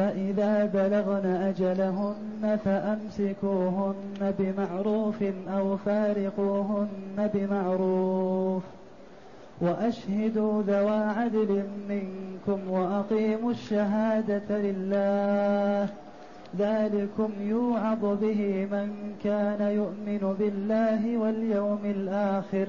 فإذا بلغن أجلهن فأمسكوهن بمعروف أو فارقوهن بمعروف وأشهدوا ذوى عدل منكم وأقيموا الشهادة لله ذلكم يوعظ به من كان يؤمن بالله واليوم الآخر ۖ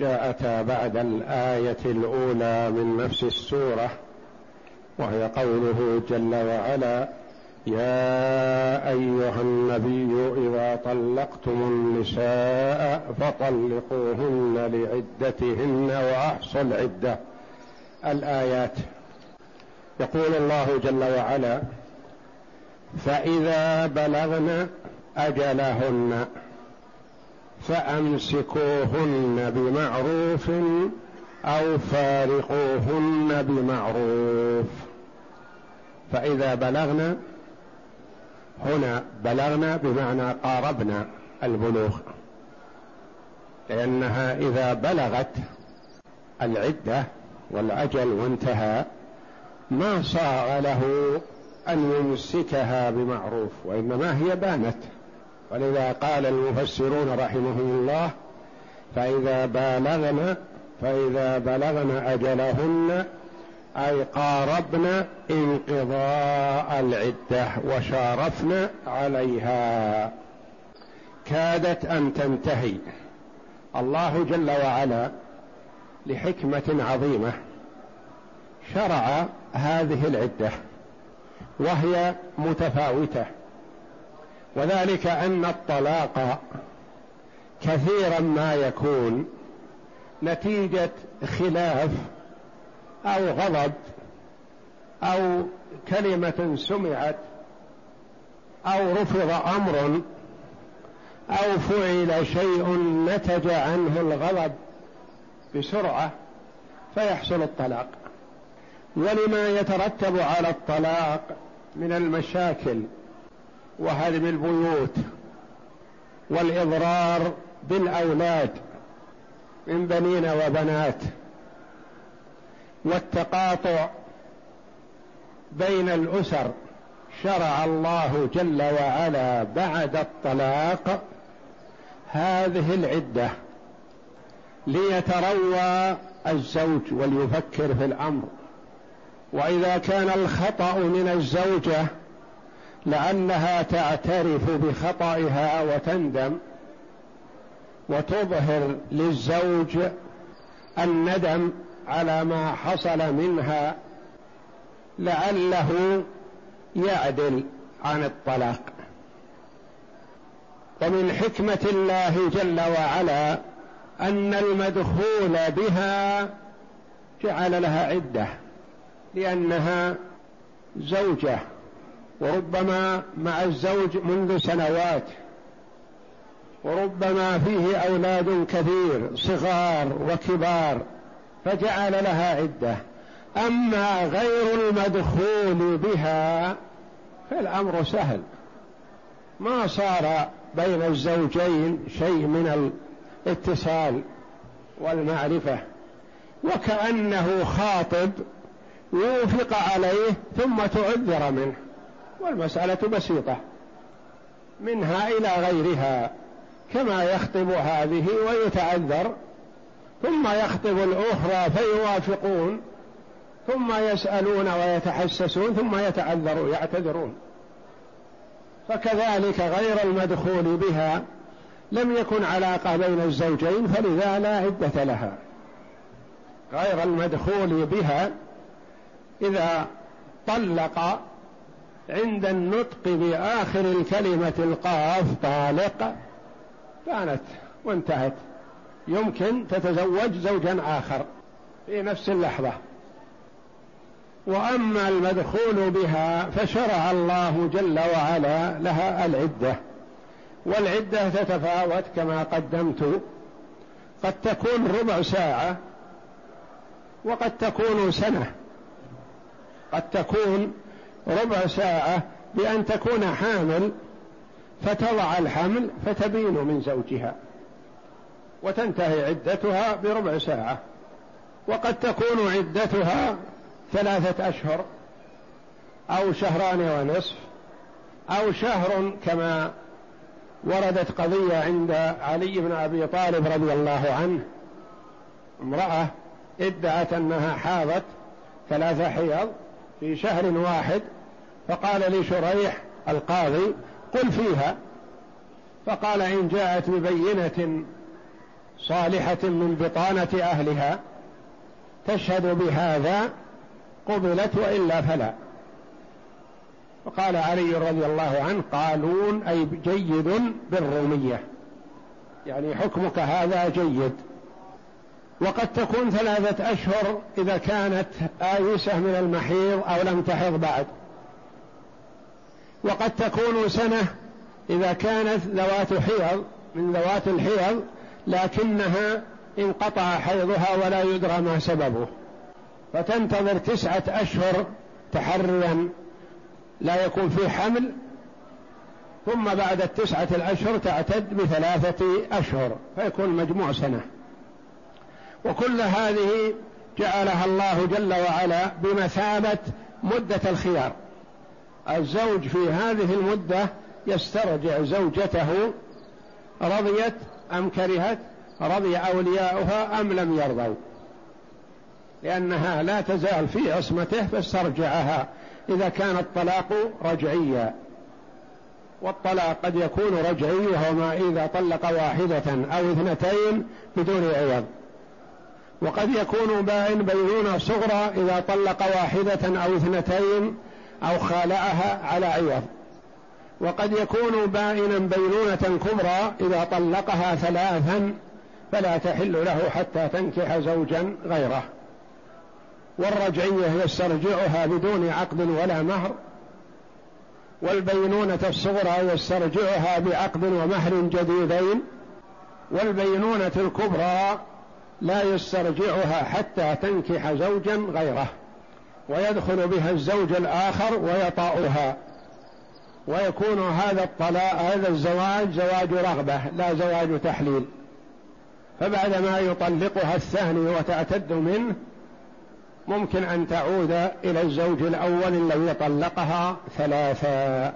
جاءتا بعد الآية الأولى من نفس السورة وهي قوله جل وعلا يا أيها النبي إذا طلقتم النساء فطلقوهن لعدتهن وأحصوا العدة. الآيات. يقول الله جل وعلا فإذا بلغن أجلهن فأمسكوهن بمعروف أو فارقوهن بمعروف. فإذا بلغنا هنا بلغنا بمعنى قاربنا البلوغ لأنها إذا بلغت العدة والأجل وانتهى ما صار له أن يمسكها بمعروف وإنما هي بانت. ولذا قال المفسرون رحمهم الله فإذا بالغن فإذا بلغن أجلهن أي قاربن انقضاء العدة وشارفن عليها. كادت أن تنتهي. الله جل وعلا لحكمة عظيمة شرع هذه العدة وهي متفاوتة. وذلك أن الطلاق كثيرا ما يكون نتيجة خلاف أو غضب أو كلمة سمعت أو رفض أمر أو فعل شيء نتج عنه الغضب بسرعة فيحصل الطلاق. ولما يترتب على الطلاق من المشاكل وهدم البيوت والإضرار بالأولاد من بنين وبنات والتقاطع بين الأسر شرع الله جل وعلا بعد الطلاق هذه العدة ليتروى الزوج وليفكر في الأمر. وإذا كان الخطأ من الزوجة لعلها تعترف بخطئها وتندم وتظهر للزوج الندم على ما حصل منها لعله يعدل عن الطلاق. ومن حكمة الله جل وعلا أن المدخول بها جعل لها عدة لأنها زوجة. وربما مع الزوج منذ سنوات وربما فيه أولاد كثير صغار وكبار فجعل لها عدة. أما غير المدخول بها فالأمر سهل. ما صار بين الزوجين شيء من الاتصال والمعرفة. وكأنه خاطب يوفق عليه ثم تعذر منه. والمسألة بسيطة. منها إلى غيرها كما يخطب هذه ويتعذر ثم يخطب الأخرى فيوافقون ثم يسألون ويتحسسون ثم يتعذرون يعتذرون. فكذلك غير المدخول بها لم يكن علاقة بين الزوجين فلذا لا عدة لها. غير المدخول بها إذا طلق عند النطق بآخر الكلمة القاف طالق كانت وانتهت. يمكن تتزوج زوجا آخر في نفس اللحظة. وأما المدخول بها فشرع الله جل وعلا لها العدة. والعدة تتفاوت كما قدمت. قد تكون ربع ساعة وقد تكون سنة. قد تكون ربع ساعة بأن تكون حامل فتضع الحمل فتبين من زوجها. وتنتهي عدتها بربع ساعة. وقد تكون عدتها ثلاثة أشهر أو شهران ونصف أو شهر كما وردت قضية عند علي بن أبي طالب رضي الله عنه. امرأة ادعت أنها حاضت ثلاث حيض في شهر واحد فقال لشريح القاضي قل فيها. فقال إن جاءت ببينة صالحة من بطانة أهلها تشهد بهذا قبلت وإلا فلا. وقال علي رضي الله عنه قالون أي جيد بالرومية. يعني حكمك هذا جيد. وقد تكون ثلاثة أشهر إذا كانت آيسة من المحيض أو لم تحض بعد. وقد تكون سنة إذا كانت ذوات حيض من ذوات الحيض لكنها انقطع حيضها ولا يدرى ما سببه. فتنتظر تسعة أشهر تحريا لا يكون فيه حمل ثم بعد التسعة الأشهر تعتد بثلاثة أشهر فيكون مجموع سنة. وكل هذه جعلها الله جل وعلا بمثابة مدة الخيار. الزوج في هذه المدة يسترجع زوجته رضيت أم كرهت رضي أولياؤها أم لم يرضوا. لأنها لا تزال في عصمته فاسترجعها. إذا كان الطلاق رجعيا. والطلاق قد يكون رجعي وهو ما إذا طلق واحدة أو اثنتين بدون عوض. وقد يكون باين بينونة صغرى إذا طلق واحدة أو اثنتين أو خالعها على عوض. وقد يكون بائنا بينونة كبرى إذا طلقها ثلاثا فلا تحل له حتى تنكح زوجا غيره. والرجعية يسترجعها بدون عقد ولا مهر والبينونة الصغرى يسترجعها بعقد ومهر جديدين والبينونة الكبرى لا يسترجعها حتى تنكح زوجا غيره ويدخل بها الزوج الآخر ويطأها ويكون هذا الطلاق هذا الزواج زواج رغبة لا زواج تحليل. فبعدما يطلقها الثاني وتعتد منه ممكن أن تعود إلى الزوج الأول الذي طلقها ثلاثا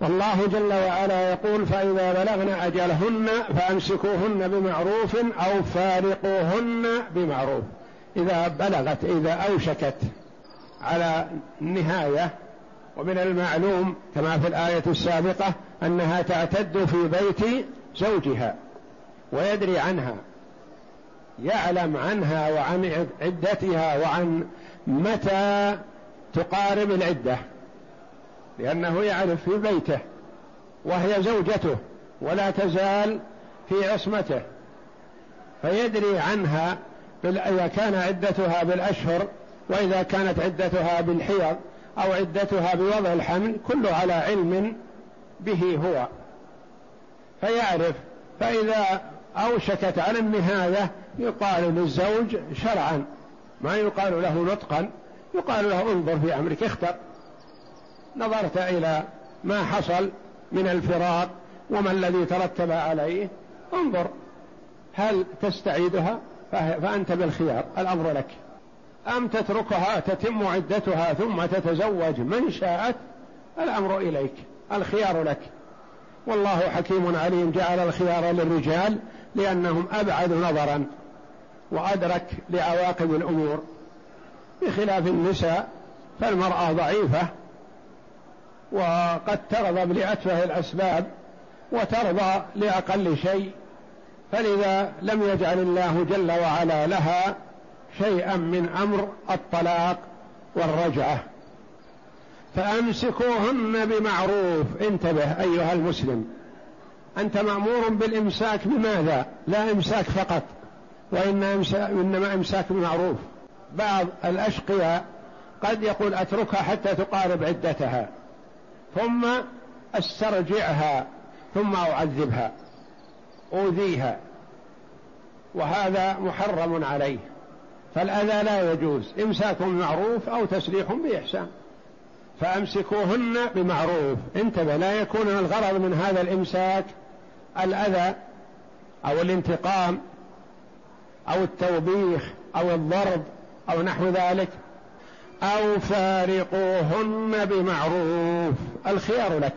والله جل وعلا يقول فإذا بلغن أجلهن فأمسكوهن بمعروف أو فارقوهن بمعروف. إذا بلغت إذا أوشكت على النهاية ومن المعلوم كما في الآية السابقة أنها تعتد في بيت زوجها ويدري عنها يعلم عنها وعن عدتها وعن متى تقارب العدة. لأنه يعرف في بيته وهي زوجته ولا تزال في عصمته. فيدري عنها إذا كان عدتها بالأشهر وإذا كانت عدتها بالحيض أو عدتها بوضع الحمل كله على علم به هو. فيعرف فإذا أوشكت على النهاية يقال للزوج شرعا. ما يقال له نطقا يقال له انظر في أمرك اختر. نظرت إلى ما حصل من الفراق وما الذي ترتب عليه. انظر هل تستعيدها؟ فأنت بالخيار الأمر لك. أم تتركها تتم عدتها ثم تتزوج؟ من شاءت؟ الأمر إليك الخيار لك. والله حكيم عليم جعل الخيار للرجال لأنهم أبعد نظرا وأدرك لعواقب الأمور. بخلاف النساء فالمرأة ضعيفة وقد تغضب لأتفه الأسباب وترضى لأقل شيء فلذا لم يجعل الله جل وعلا لها شيئا من أمر الطلاق والرجعة. فأمسكوهن بمعروف. انتبه أيها المسلم أنت مأمور بالإمساك بماذا؟ لا إمساك فقط وإنما إمساك بمعروف. بعض الأشقياء قد يقول أتركها حتى تقارب عدتها. ثم استرجعها ثم أعذبها أوذيها وهذا محرم عليه. فالأذى لا يجوز إمساك بمعروف أو تسريح بإحسان. فأمسكوهن بمعروف. انتبه لا يكون الغرض من هذا الإمساك الأذى أو الانتقام أو التوبيخ أو الضرب أو نحو ذلك. أو فارقوهن بمعروف. الخيار لك.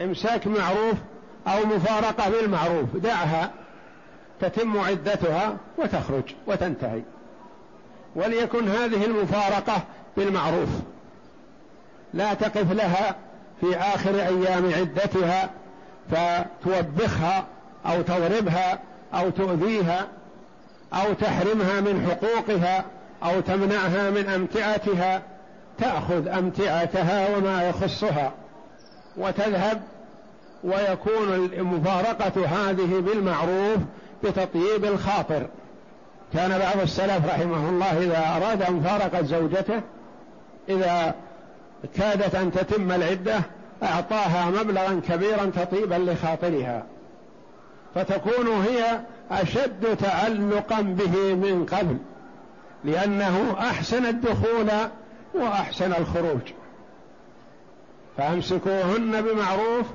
إمساك معروف أو مفارقة بالمعروف. دعها. تتم عدتها وتخرج وتنتهي. وليكن هذه المفارقة بالمعروف. لا تقف لها في آخر أيام عدتها فتوبخها أو تضربها أو تؤذيها أو تحرمها من حقوقها. أو تمنعها من أمتعتها تأخذ أمتعتها وما يخصها. وتذهب ويكون المفارقة هذه بالمعروف بتطييب الخاطر. كان بعض السلف رحمه الله إذا أراد مفارقة زوجته إذا كادت أن تتم العدة أعطاها مبلغا كبيرا تطيبا لخاطرها. فتكون هي أشد تعلقا به من قبل. لأنه أحسن الدخول وأحسن الخروج. فأمسكوهن بمعروف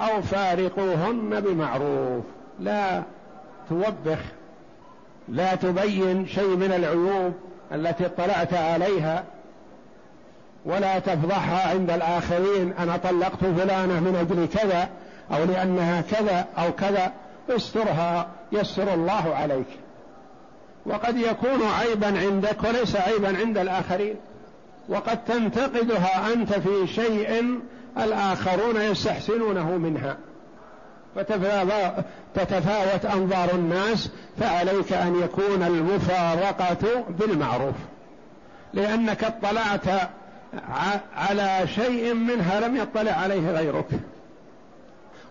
أو فارقوهن بمعروف. لا توبخ لا تبين شيء من العيوب التي اطلعت عليها. ولا تفضحها عند الآخرين أنا طلقت فلانة من أجل كذا أو لأنها كذا أو كذا. استرها يسر الله عليك. وقد يكون عيبا عندك وليس عيبا عند الآخرين. وقد تنتقدها أنت في شيء الآخرون يستحسنونه منها. فتتفاوت أنظار الناس فعليك أن يكون المفارقة بالمعروف. لأنك اطلعت على شيء منها لم يطلع عليه غيرك.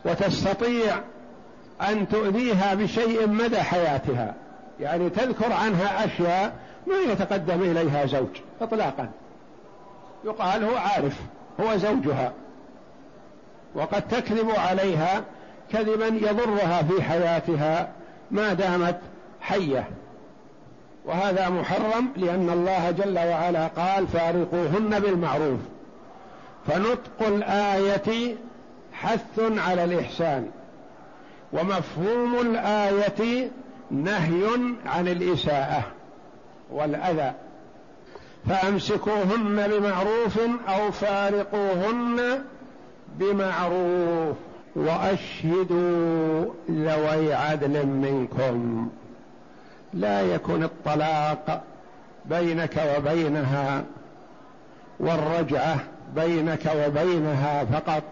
وتستطيع أن تؤذيها بشيء مدى حياتها. يعني تذكر عنها أشياء ما يتقدم إليها زوج إطلاقا. يقال هو عارف هو زوجها. وقد تكذب عليها كذبا يضرها في حياتها ما دامت حية. وهذا محرم لأن الله جل وعلا قال فارقوهن بالمعروف. فنطق الآية حث على الإحسان. ومفهوم الآية نهي عن الإساءة والأذى. فأمسكوهن بمعروف أو فارقوهن بمعروف وأشهدوا ذوي عدل منكم. لا يكن الطلاق بينك وبينها والرجعة بينك وبينها فقط.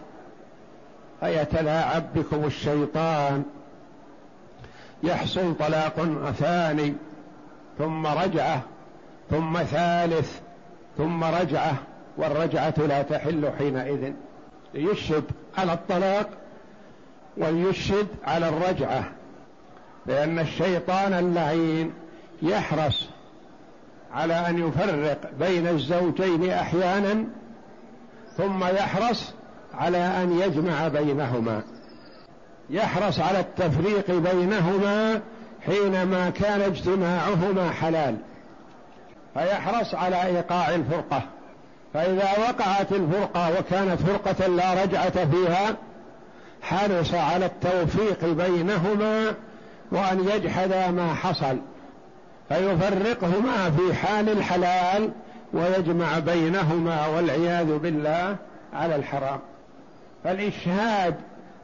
فيتلاعب بكم الشيطان. يحصل طلاق ثاني ثم رجعة ثم ثالث ثم رجعة والرجعة لا تحل حينئذ. ليشهد على الطلاق وليشهد على الرجعة لأن الشيطان اللعين يحرص على أن يفرق بين الزوجين أحيانا ثم يحرص على أن يجمع بينهما. يحرص على التفريق بينهما حينما كان اجتماعهما حلال. فيحرص على إيقاع الفرقة. فإذا وقعت الفرقة وكانت فرقة لا رجعة فيها حرص على التوفيق بينهما وأن يجحدا ما حصل. فيفرقهما في حال الحلال ويجمع بينهما والعياذ بالله على الحرام. فالإشهاد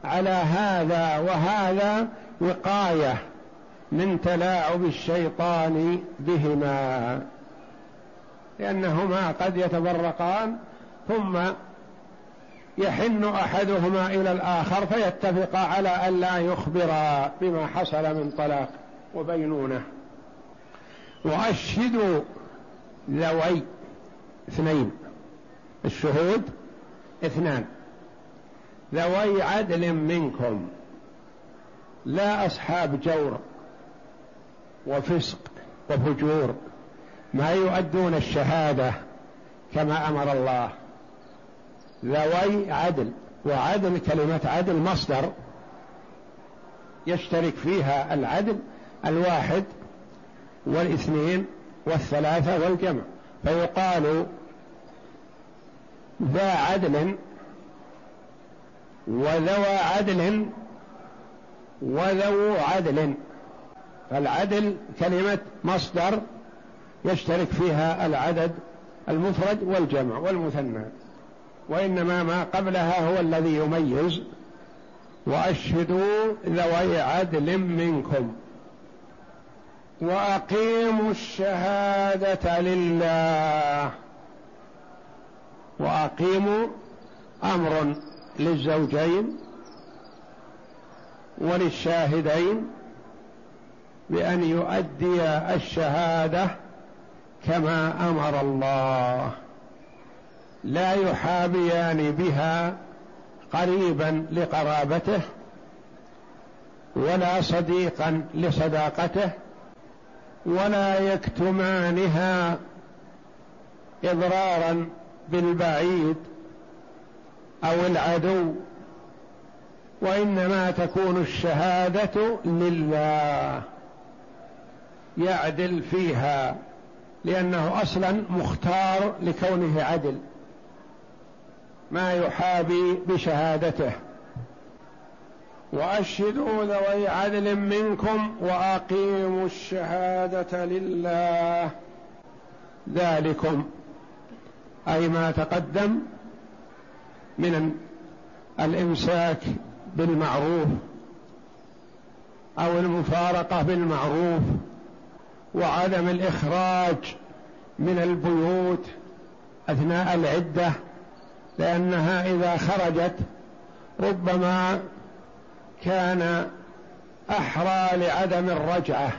على هذا وهذا وقاية من تلاعب الشيطان بهما. لأنهما قد يتفرقان ثم يحن أحدهما إلى الآخر فيتفقا على أن لا يخبرا بما حصل من طلاق وبينونة. واشهدوا ذوي اثنين الشهود اثنان. ذوي عدل منكم لا أصحاب جور وفسق وفجور ما يؤدون الشهادة كما أمر الله. ذوي عدل وعدل كلمة عدل مصدر يشترك فيها العدل الواحد والاثنين والثلاثة والجمع. فيقال ذا عدل وذوى عدل وذو عدل. فالعدل كلمة مصدر يشترك فيها العدد المفرد والجمع والمثنى وإنما ما قبلها هو الذي يميز. وأشهدوا ذوي عدل منكم. وأقيموا الشهادة لله. وأقيموا أمر للزوجين وللشاهدين بأن يؤدي الشهادة كما أمر الله. لا يحابيان بها قريبا لقرابته ولا صديقا لصداقته ولا يكتمانها اضرارا بالبعيد أو العدو وإنما تكون الشهادة لله يعدل فيها لأنه أصلا مختار لكونه عدل ما يحابي بشهادته. وأشهدوا ذوي عدل منكم وأقيموا الشهادة لله. ذلكم أي ما تقدم. من الإمساك بالمعروف أو المفارقة بالمعروف وعدم الإخراج من البيوت أثناء العدة لأنها إذا خرجت ربما كان أحرى لعدم الرجعة.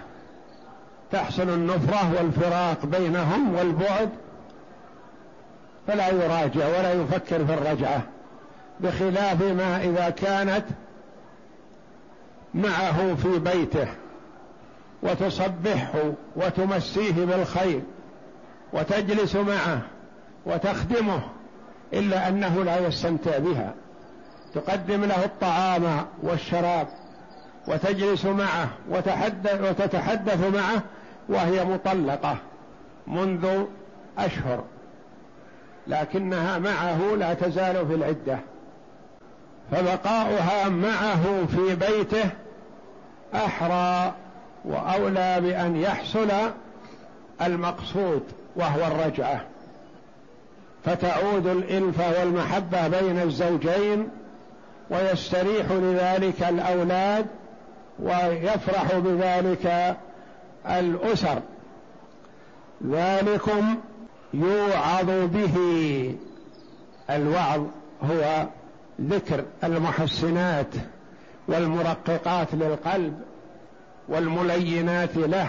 تحصل النفرة والفراق بينهم والبعد فلا يراجع ولا يفكر في الرجعة بخلاف ما إذا كانت معه في بيته وتصبحه وتمسيه بالخير وتجلس معه وتخدمه إلا أنه لا يستمتع بها. تقدم له الطعام والشراب وتجلس معه وتحدث وتتحدث معه وهي مطلقة منذ أشهر. لكنها معه لا تزال في العدة فبقاؤها معه في بيته أحرى وأولى بأن يحصل المقصود وهو الرجعة. فتعود الالفه والمحبة بين الزوجين ويستريح لذلك الأولاد ويفرح بذلك الأسر. ذلكم يوعظ به. الوعظ هو ذكر المحسنات والمرققات للقلب والملينات له.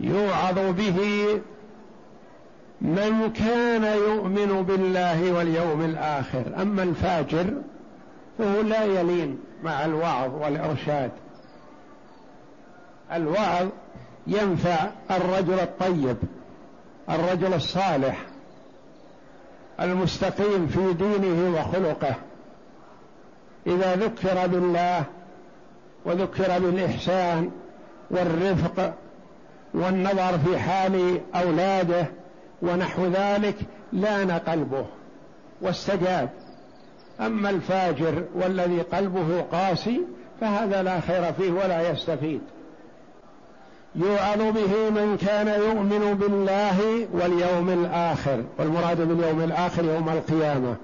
يوعظ به من كان يؤمن بالله واليوم الآخر. أما الفاجر فهو لا يلين مع الوعظ والإرشاد. الوعظ ينفع الرجل الطيب. الرجل الصالح المستقيم في دينه وخلقه. إذا ذكر بالله وذكر بالإحسان والرفق والنظر في حال أولاده ونحو ذلك لأن قلبه واستجاب. أما الفاجر والذي قلبه قاسي فهذا لا خير فيه ولا يستفيد. يوعظ به من كان يؤمن بالله واليوم الآخر والمراد باليوم الآخر يوم القيامة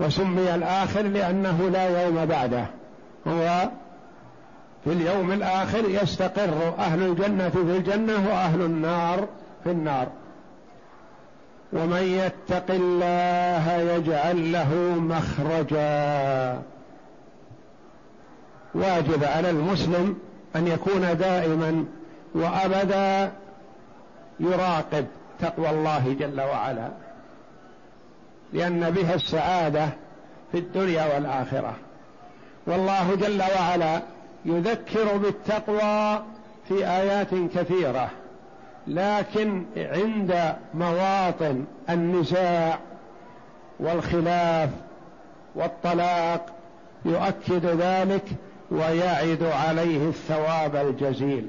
وسمي الآخر لأنه لا يوم بعده هو في اليوم الآخر يستقر أهل الجنة في الجنة وأهل النار في النار. ومن يتق الله يجعل له مخرجا. واجب على المسلم أن يكون دائما وأبدا يراقب تقوى الله جل وعلا لأن بها السعادة في الدنيا والآخرة. والله جل وعلا يذكر بالتقوى في آيات كثيرة لكن عند مواطن النزاع والخلاف والطلاق يؤكد ذلك ويعد عليه الثواب الجزيل.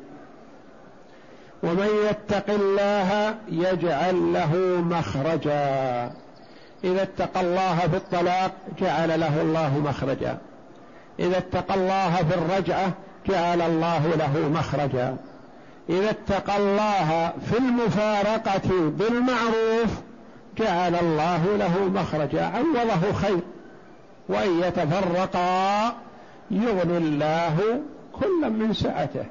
ومن يتق الله يجعل له مخرجا. إذا اتقى الله في الطلاق جعل له الله مخرجا. إذا اتقى الله في الرجعة جعل الله له مخرجا. إذا اتقى الله في المفارقة بالمعروف جعل الله له مخرجا. عوضه خير. وإن يتفرقا يغني الله كلا من سعته.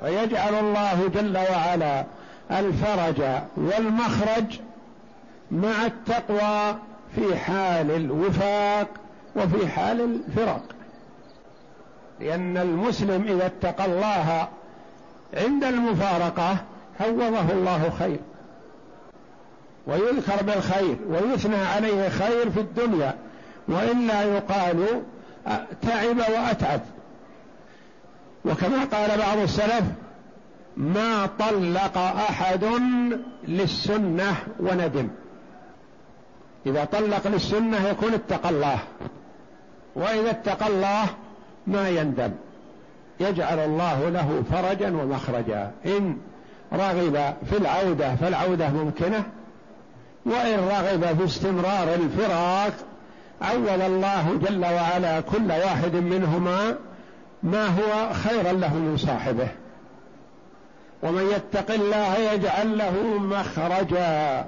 فيجعل الله جل وعلا الفرج والمخرج مع التقوى في حال الوفاق وفي حال الفرق لأن المسلم إذا اتقى الله عند المفارقة عوضه الله خير ويذكر بالخير ويثنى عليه خير في الدنيا وإلا يقال تعب وأتعب. وكما قال بعض السلف ما طلق أحد للسنة وندم. إذا طلق للسنة يكون اتقى الله وإذا اتقى الله ما يندم. يجعل الله له فرجا ومخرجا. إن رغب في العودة فالعودة ممكنة. وإن رغب في استمرار الفراق عوض الله جل وعلا كل واحد منهما ما هو خيرا له من صاحبه. ومن يتق الله يجعل له مخرجا.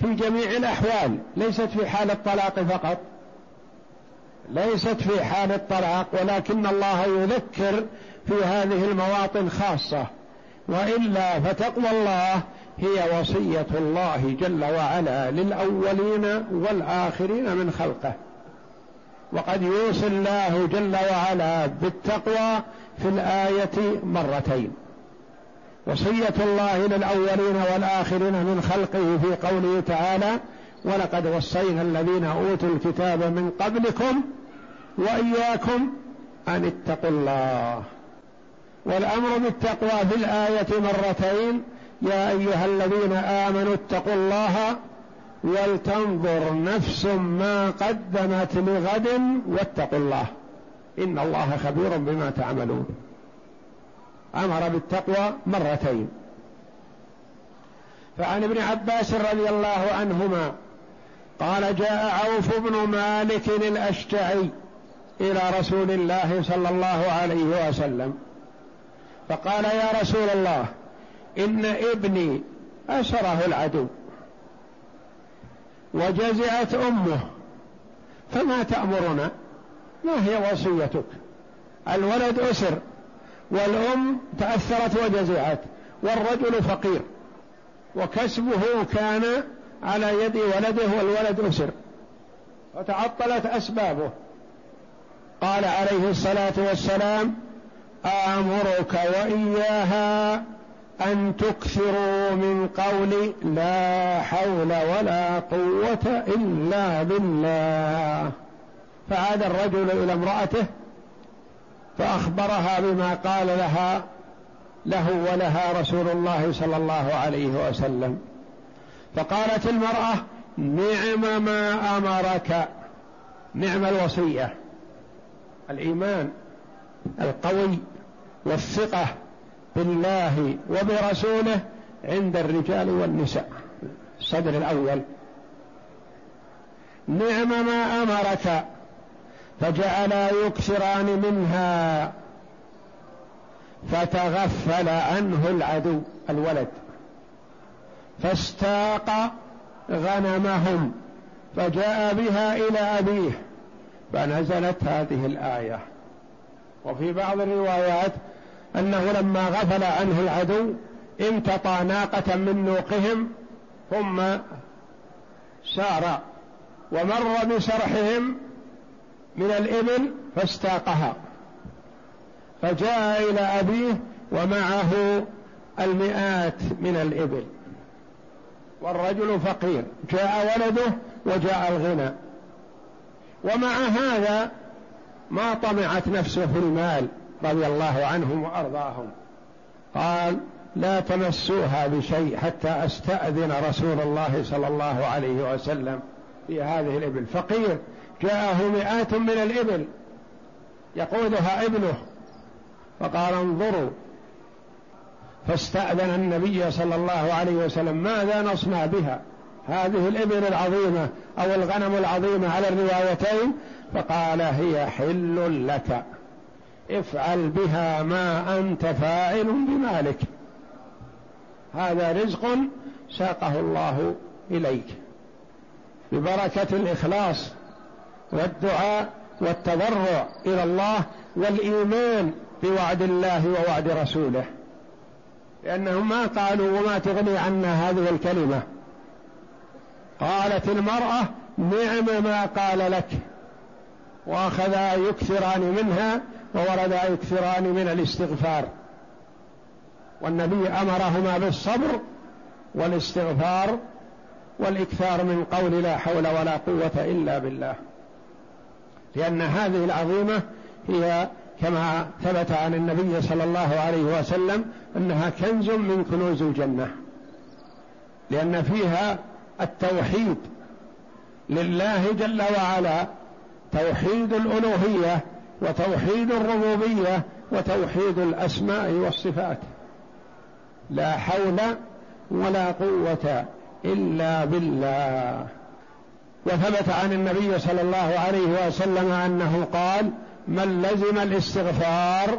في جميع الأحوال ليست في حال الطلاق فقط. ليست في حال الطلاق ولكن الله يذكر في هذه المواطن خاصة. وإلا فتقوى الله هي وصية الله جل وعلا للأولين والآخرين من خلقه. وقد يوصي الله جل وعلا بالتقوى في الآية مرتين. وصية الله للأولين والآخرين من خلقه في قوله تعالى ولقد وصينا الذين أوتوا الكتاب من قبلكم وإياكم أن اتقوا الله والأمر بالتقوى في الآية مرتين يا أيها الذين آمنوا اتقوا الله ولتنظر نفس ما قدمت لغد واتقوا الله. إن الله خبير بما تعملون. أمر بالتقوى مرتين. فعن ابن عباس رضي الله عنهما قال جاء عوف بن مالك الأشجعي إلى رسول الله صلى الله عليه وسلم. فقال يا رسول الله إن ابني أسره العدو. وجزعت أمه. فما تامرنا ما هي وصيتك؟ الولد أسر والأم تأثرت وجزعت والرجل فقير. وكسبه كان على يد ولده والولد أسر. فتعطلت أسبابه. قال عليه الصلاة والسلام آمرك وإياها أن تكثروا من قول لا حول ولا قوة إلا بالله. فعاد الرجل إلى امرأته فأخبرها بما قال لها له ولها رسول الله صلى الله عليه وسلم. فقالت المرأة نعم ما أمرك. نعم الوصية الإيمان القوي والثقة. بالله وبرسوله عند الرجال والنساء. الصدر الأول. نعم ما أمرك فجعلا يكثران منها فتغفل عنه العدو الولد. فاستاق غنمهم فجاء بها إلى أبيه فنزلت هذه الآية. وفي بعض الروايات أنه لما غفل عنه العدو امتطى ناقة من نوقهم ثم سار ومر بسرحهم من الإبل فاستاقها. فجاء إلى أبيه ومعه المئات من الإبل. والرجل فقير جاء ولده وجاء الغنى. ومع هذا ما طمعت نفسه في المال. رضي الله عنهم وأرضاهم. قال لا تمسوها بشيء حتى أستأذن رسول الله صلى الله عليه وسلم. في هذه الإبل. فقير. جاءه مئات من الإبل. يقودها ابنه. فقال انظروا. فاستأذن النبي صلى الله عليه وسلم. ماذا نصنع بها؟ هذه الإبل العظيمة أو الغنم العظيمة على الروايتين؟ فقال هي حل لك. افعل بها ما أنت فاعل بمالك. هذا رزق ساقه الله إليك. ببركة الإخلاص والدعاء والتضرع إلى الله والإيمان بوعد الله ووعد رسوله. لأنهم ما قالوا وما تغني عنا هذه الكلمة. قالت المرأة نعم ما قال لك. وأخذا يكثران منها ووردا يكثران من الاستغفار. والنبي أمرهما بالصبر والاستغفار والإكثار من قول لا حول ولا قوة إلا بالله. لأن هذه العظيمة هي كما ثبت عن النبي صلى الله عليه وسلم أنها كنز من كنوز الجنة. لأن فيها التوحيد لله جل وعلا توحيد الألوهية وتوحيد الربوبية وتوحيد الأسماء والصفات. لا حول ولا قوة إلا بالله. وثبت عن النبي صلى الله عليه وسلم أنه قال من لزم الاستغفار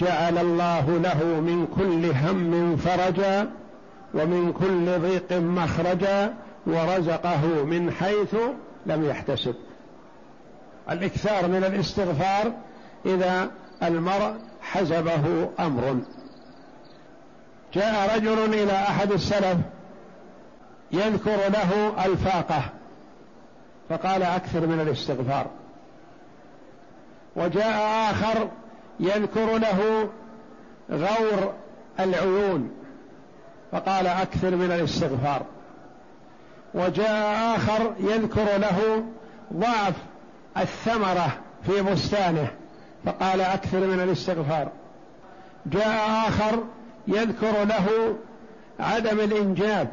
جعل الله له من كل هم فرجا ومن كل ضيق مخرجا ورزقه من حيث لم يحتسب. الإكثار من الاستغفار إذا المرء حزبه أمر. جاء رجل إلى أحد السلف يذكر له الفاقة فقال أكثر من الاستغفار. وجاء آخر يذكر له غور العيون فقال أكثر من الاستغفار. وجاء آخر يذكر له ضعف الثمرة في بستانه فقال أكثر من الاستغفار. جاء آخر يذكر له عدم الإنجاب.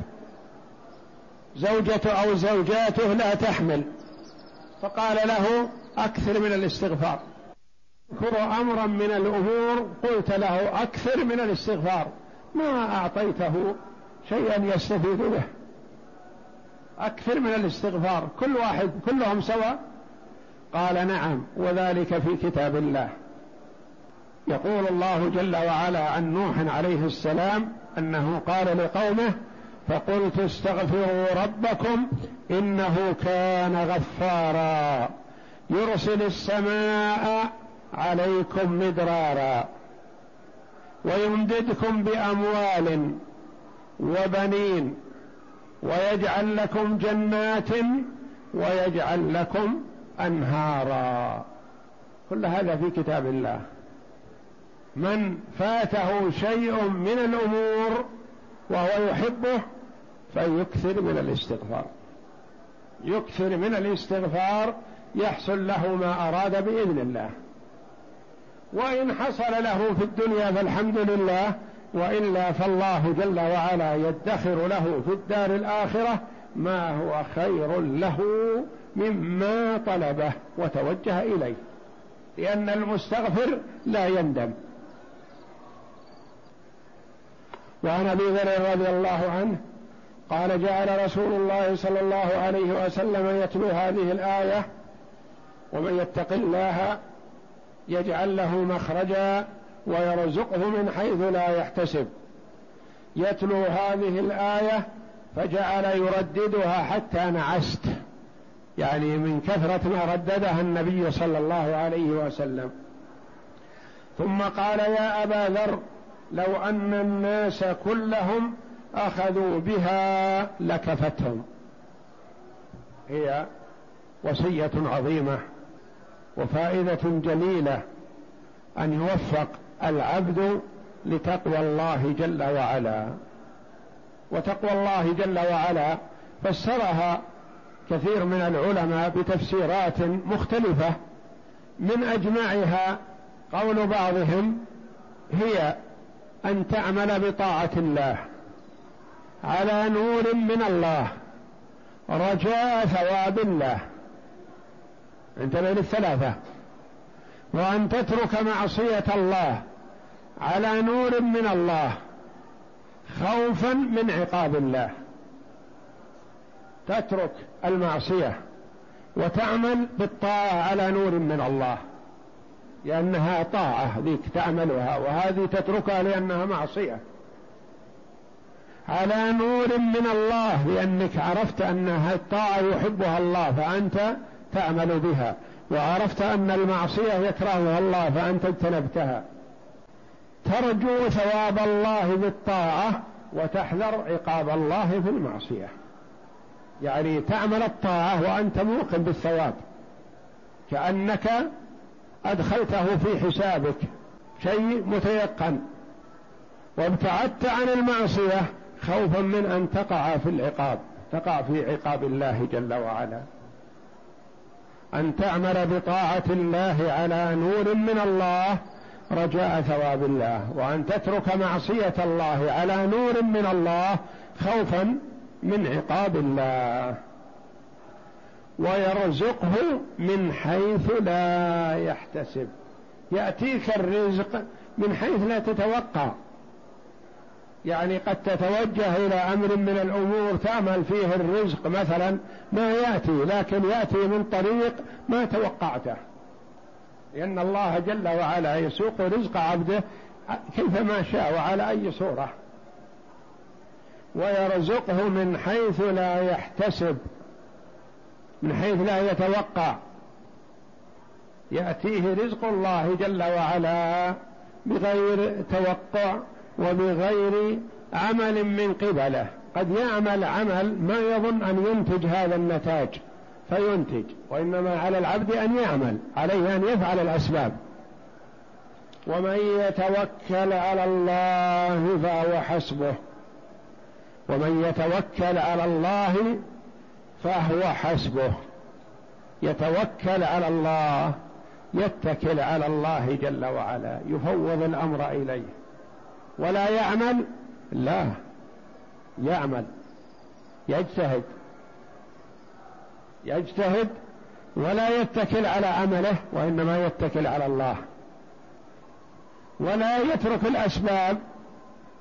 زوجته أو زوجاته لا تحمل. فقال له أكثر من الاستغفار. اذكر أمرا من الأمور قلت له أكثر من الاستغفار. ما أعطيته شيئا يستفيد به. أكثر من الاستغفار. كل واحد كلهم سواء قال نعم وذلك في كتاب الله. يقول الله جل وعلا عن نوح عليه السلام أنه قال لقومه فقلت استغفروا ربكم إنه كان غفارا. يرسل السماء عليكم مدرارا. ويمددكم بأموال وبنين. ويجعل لكم جنات ويجعل لكم أنهارا. كل هذا في كتاب الله. من فاته شيء من الأمور وهو يحبه فيكثر من الاستغفار. يكثر من الاستغفار يحصل له ما أراد بإذن الله. وإن حصل له في الدنيا فالحمد لله وإلا فالله جل وعلا يدخر له في الدار الآخرة ما هو خير له مما طلبه وتوجه إليه لأن المستغفر لا يندم. وعن أبي ذر رضي الله عنه قال جعل رسول الله صلى الله عليه وسلم يتلو هذه الآية ومن يتق الله يجعل له مخرجا ويرزقه من حيث لا يحتسب. يتلو هذه الآية فجعل يرددها حتى نعست. يعني من كثرة ما رددها النبي صلى الله عليه وسلم. ثم قال يا أبا ذر لو أن الناس كلهم أخذوا بها لكفتهم. هي وصية عظيمة وفائدة جليلة أن يوفق العبد لتقوى الله جل وعلا. وتقوى الله جل وعلا فسرها كثير من العلماء بتفسيرات مختلفة من أجمعها قول بعضهم هي أن تعمل بطاعة الله على نور من الله رجاء ثواب الله. انتبه للثلاثة. وأن تترك معصية الله على نور من الله خوفا من عقاب الله. تترك المعصية وتعمل بالطاعة على نور من الله لأنها طاعة ذيك تعملها وهذه تتركها لأنها معصية. على نور من الله لأنك عرفت انها الطاعة يحبها الله فأنت تعمل بها وعرفت أن المعصية يكرهها الله فأنت اجتنبتها. ترجو ثواب الله بالطاعة وتحذر عقاب الله في المعصية. يعني تعمل الطاعة وأنت موقن بالثواب كأنك أدخلته في حسابك. شيء متيقن. وابتعدت عن المعصية خوفا من أن تقع في العقاب. تقع في عقاب الله جل وعلا. أن تعمل بطاعة الله على نور من الله رجاء ثواب الله. وأن تترك معصية الله على نور من الله خوفا من عقاب الله ويرزقه من حيث لا يحتسب. يأتيك الرزق من حيث لا تتوقع. يعني قد تتوجه إلى أمر من الأمور تعمل فيه الرزق مثلا ما يأتي لكن يأتي من طريق ما توقعته. لأن الله جل وعلا يسوق رزق عبده كيفما شاء وعلى أي صورة. ويرزقه من حيث لا يحتسب من حيث لا يتوقع. يأتيه رزق الله جل وعلا بغير توقع وبغير عمل من قبله. قد يعمل عمل ما يظن أن ينتج هذا النتاج فينتج. وإنما على العبد أن يعمل عليه أن يفعل الأسباب. ومن يتوكل على الله فهو حسبه. ومن يتوكل على الله فهو حسبه. يتوكل على الله يتكل على الله جل وعلا يفوض الأمر إليه. ولا يعمل؟ لا. يعمل. يجتهد. يجتهد ولا يتكل على عمله وإنما يتكل على الله. ولا يترك الأسباب.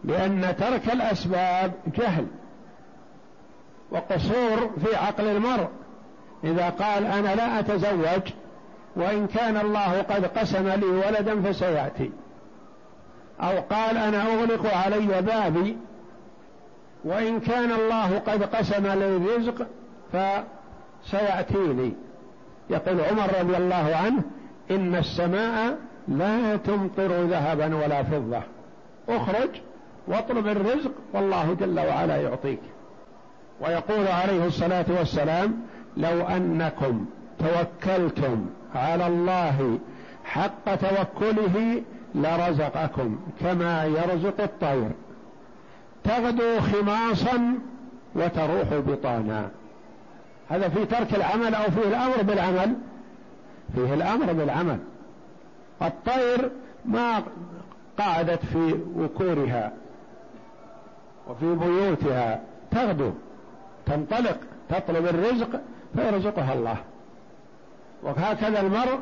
لأن ترك الأسباب جهل وقصور في عقل المرء. إذا قال أنا لا أتزوج وإن كان الله قد قسم لي ولدا فسيأتي. أو قال أنا أغلق علي بابي وإن كان الله قد قسم لي الرزق فسياتيني يقول عمر رضي الله عنه إن السماء لا تمطر ذهبا ولا فضة. أخرج واطلب الرزق والله جل وعلا يعطيك. ويقول عليه الصلاة والسلام لو أنكم توكلتم على الله حق توكله لرزقكم كما يرزق الطير. تغدو خماصا وتروح بطانا. هذا في ترك العمل أو فيه الأمر بالعمل؟ فيه الأمر بالعمل. الطير ما قعدت في وكورها. وفي بيوتها تغدو تنطلق تطلب الرزق فيرزقها الله. وهكذا المرء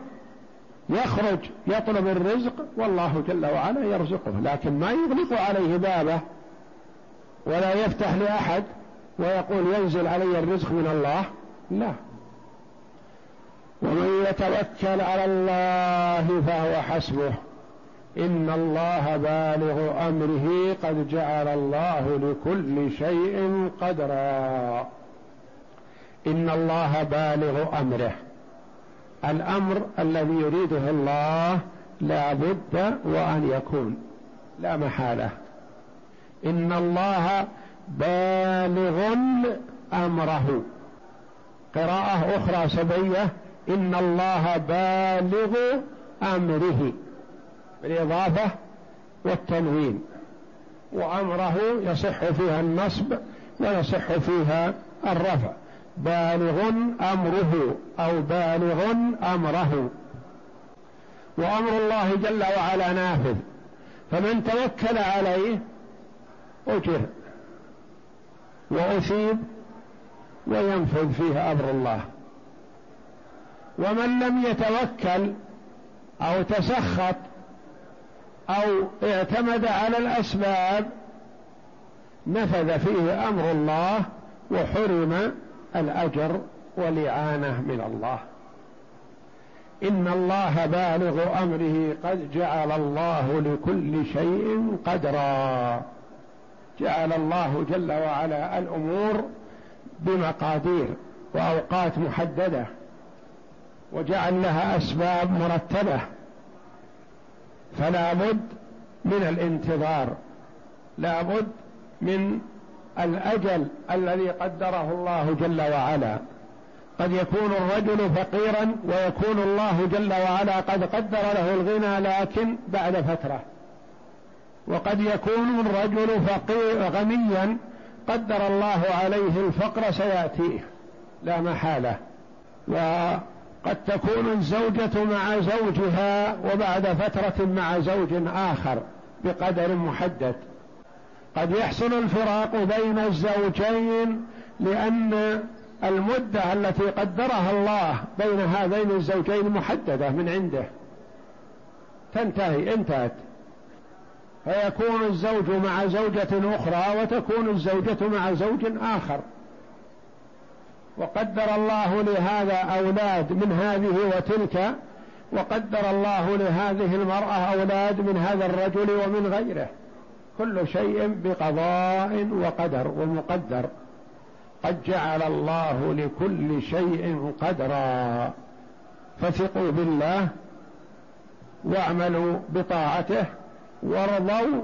يخرج يطلب الرزق والله جل وعلا يرزقه لكن ما يغلق عليه بابه ولا يفتح لأحد ويقول ينزل علي الرزق من الله لا. ومن يتوكل على الله فهو حسبه. إن الله بالغ أمره قد جعل الله لكل شيء قدرا. إن الله بالغ أمره. الأمر الذي يريده الله لا بد وأن يكون. لا محالة. إن الله بالغ أمره. قراءة أخرى سبية إن الله بالغ أمره. بالإضافة والتنوين وأمره يصح فيها النصب ويصح فيها الرفع. بالغ أمره أو بالغ أمره. وأمر الله جل وعلا نافذ فمن توكل عليه أجر وأثيب وينفذ فيه أمر الله. ومن لم يتوكل أو تسخط أو اعتمد على الأسباب نفذ فيه أمر الله وحرم الأجر والإعانة من الله. إن الله بالغ أمره قد جعل الله لكل شيء قدرا. جعل الله جل وعلا الأمور بمقادير وأوقات محددة وجعل لها أسباب مرتبة. فلا بد من الانتظار لا بد من الأجل الذي قدره الله جل وعلا. قد يكون الرجل فقيرا ويكون الله جل وعلا قد قدر له الغنى لكن بعد فترة. وقد يكون الرجل فقير غنيا قدر الله عليه الفقر سيأتيه لا محالة. وقد تكون الزوجة مع زوجها وبعد فترة مع زوج آخر بقدر محدد. قد يحصل الفراق بين الزوجين لأن المدة التي قدرها الله بين هذين الزوجين محددة من عنده. تنتهي انتهت. فيكون الزوج مع زوجة أخرى وتكون الزوجة مع زوج آخر. وقدر الله لهذا أولاد من هذه وتلك وقدر الله لهذه المرأة أولاد من هذا الرجل ومن غيره. كل شيء بقضاء وقدر ومقدر. قد جعل الله لكل شيء قدرا. فثقوا بالله واعملوا بطاعته وارضوا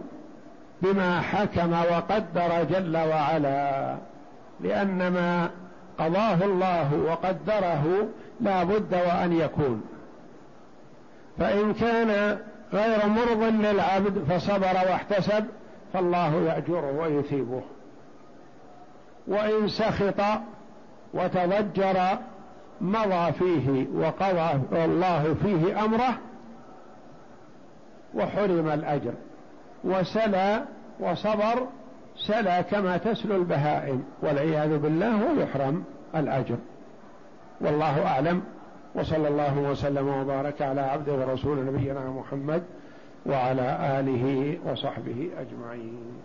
بما حكم وقدر جل وعلا. لأن ما قضاه الله وقدره لا بد وأن يكون. فإن كان غير مرض للعبد فصبر واحتسب فالله يأجره ويثيبه. وإن سخط وتضجر مضى فيه وقضى الله فيه أمره وحرم الأجر وسلى وصبر سلى كما تسلو البهائم والعياذ بالله ويحرم الأجر. والله أعلم وصلى الله وسلم وبارك على عبده ورسول نبينا محمد وعلى آله وصحبه أجمعين.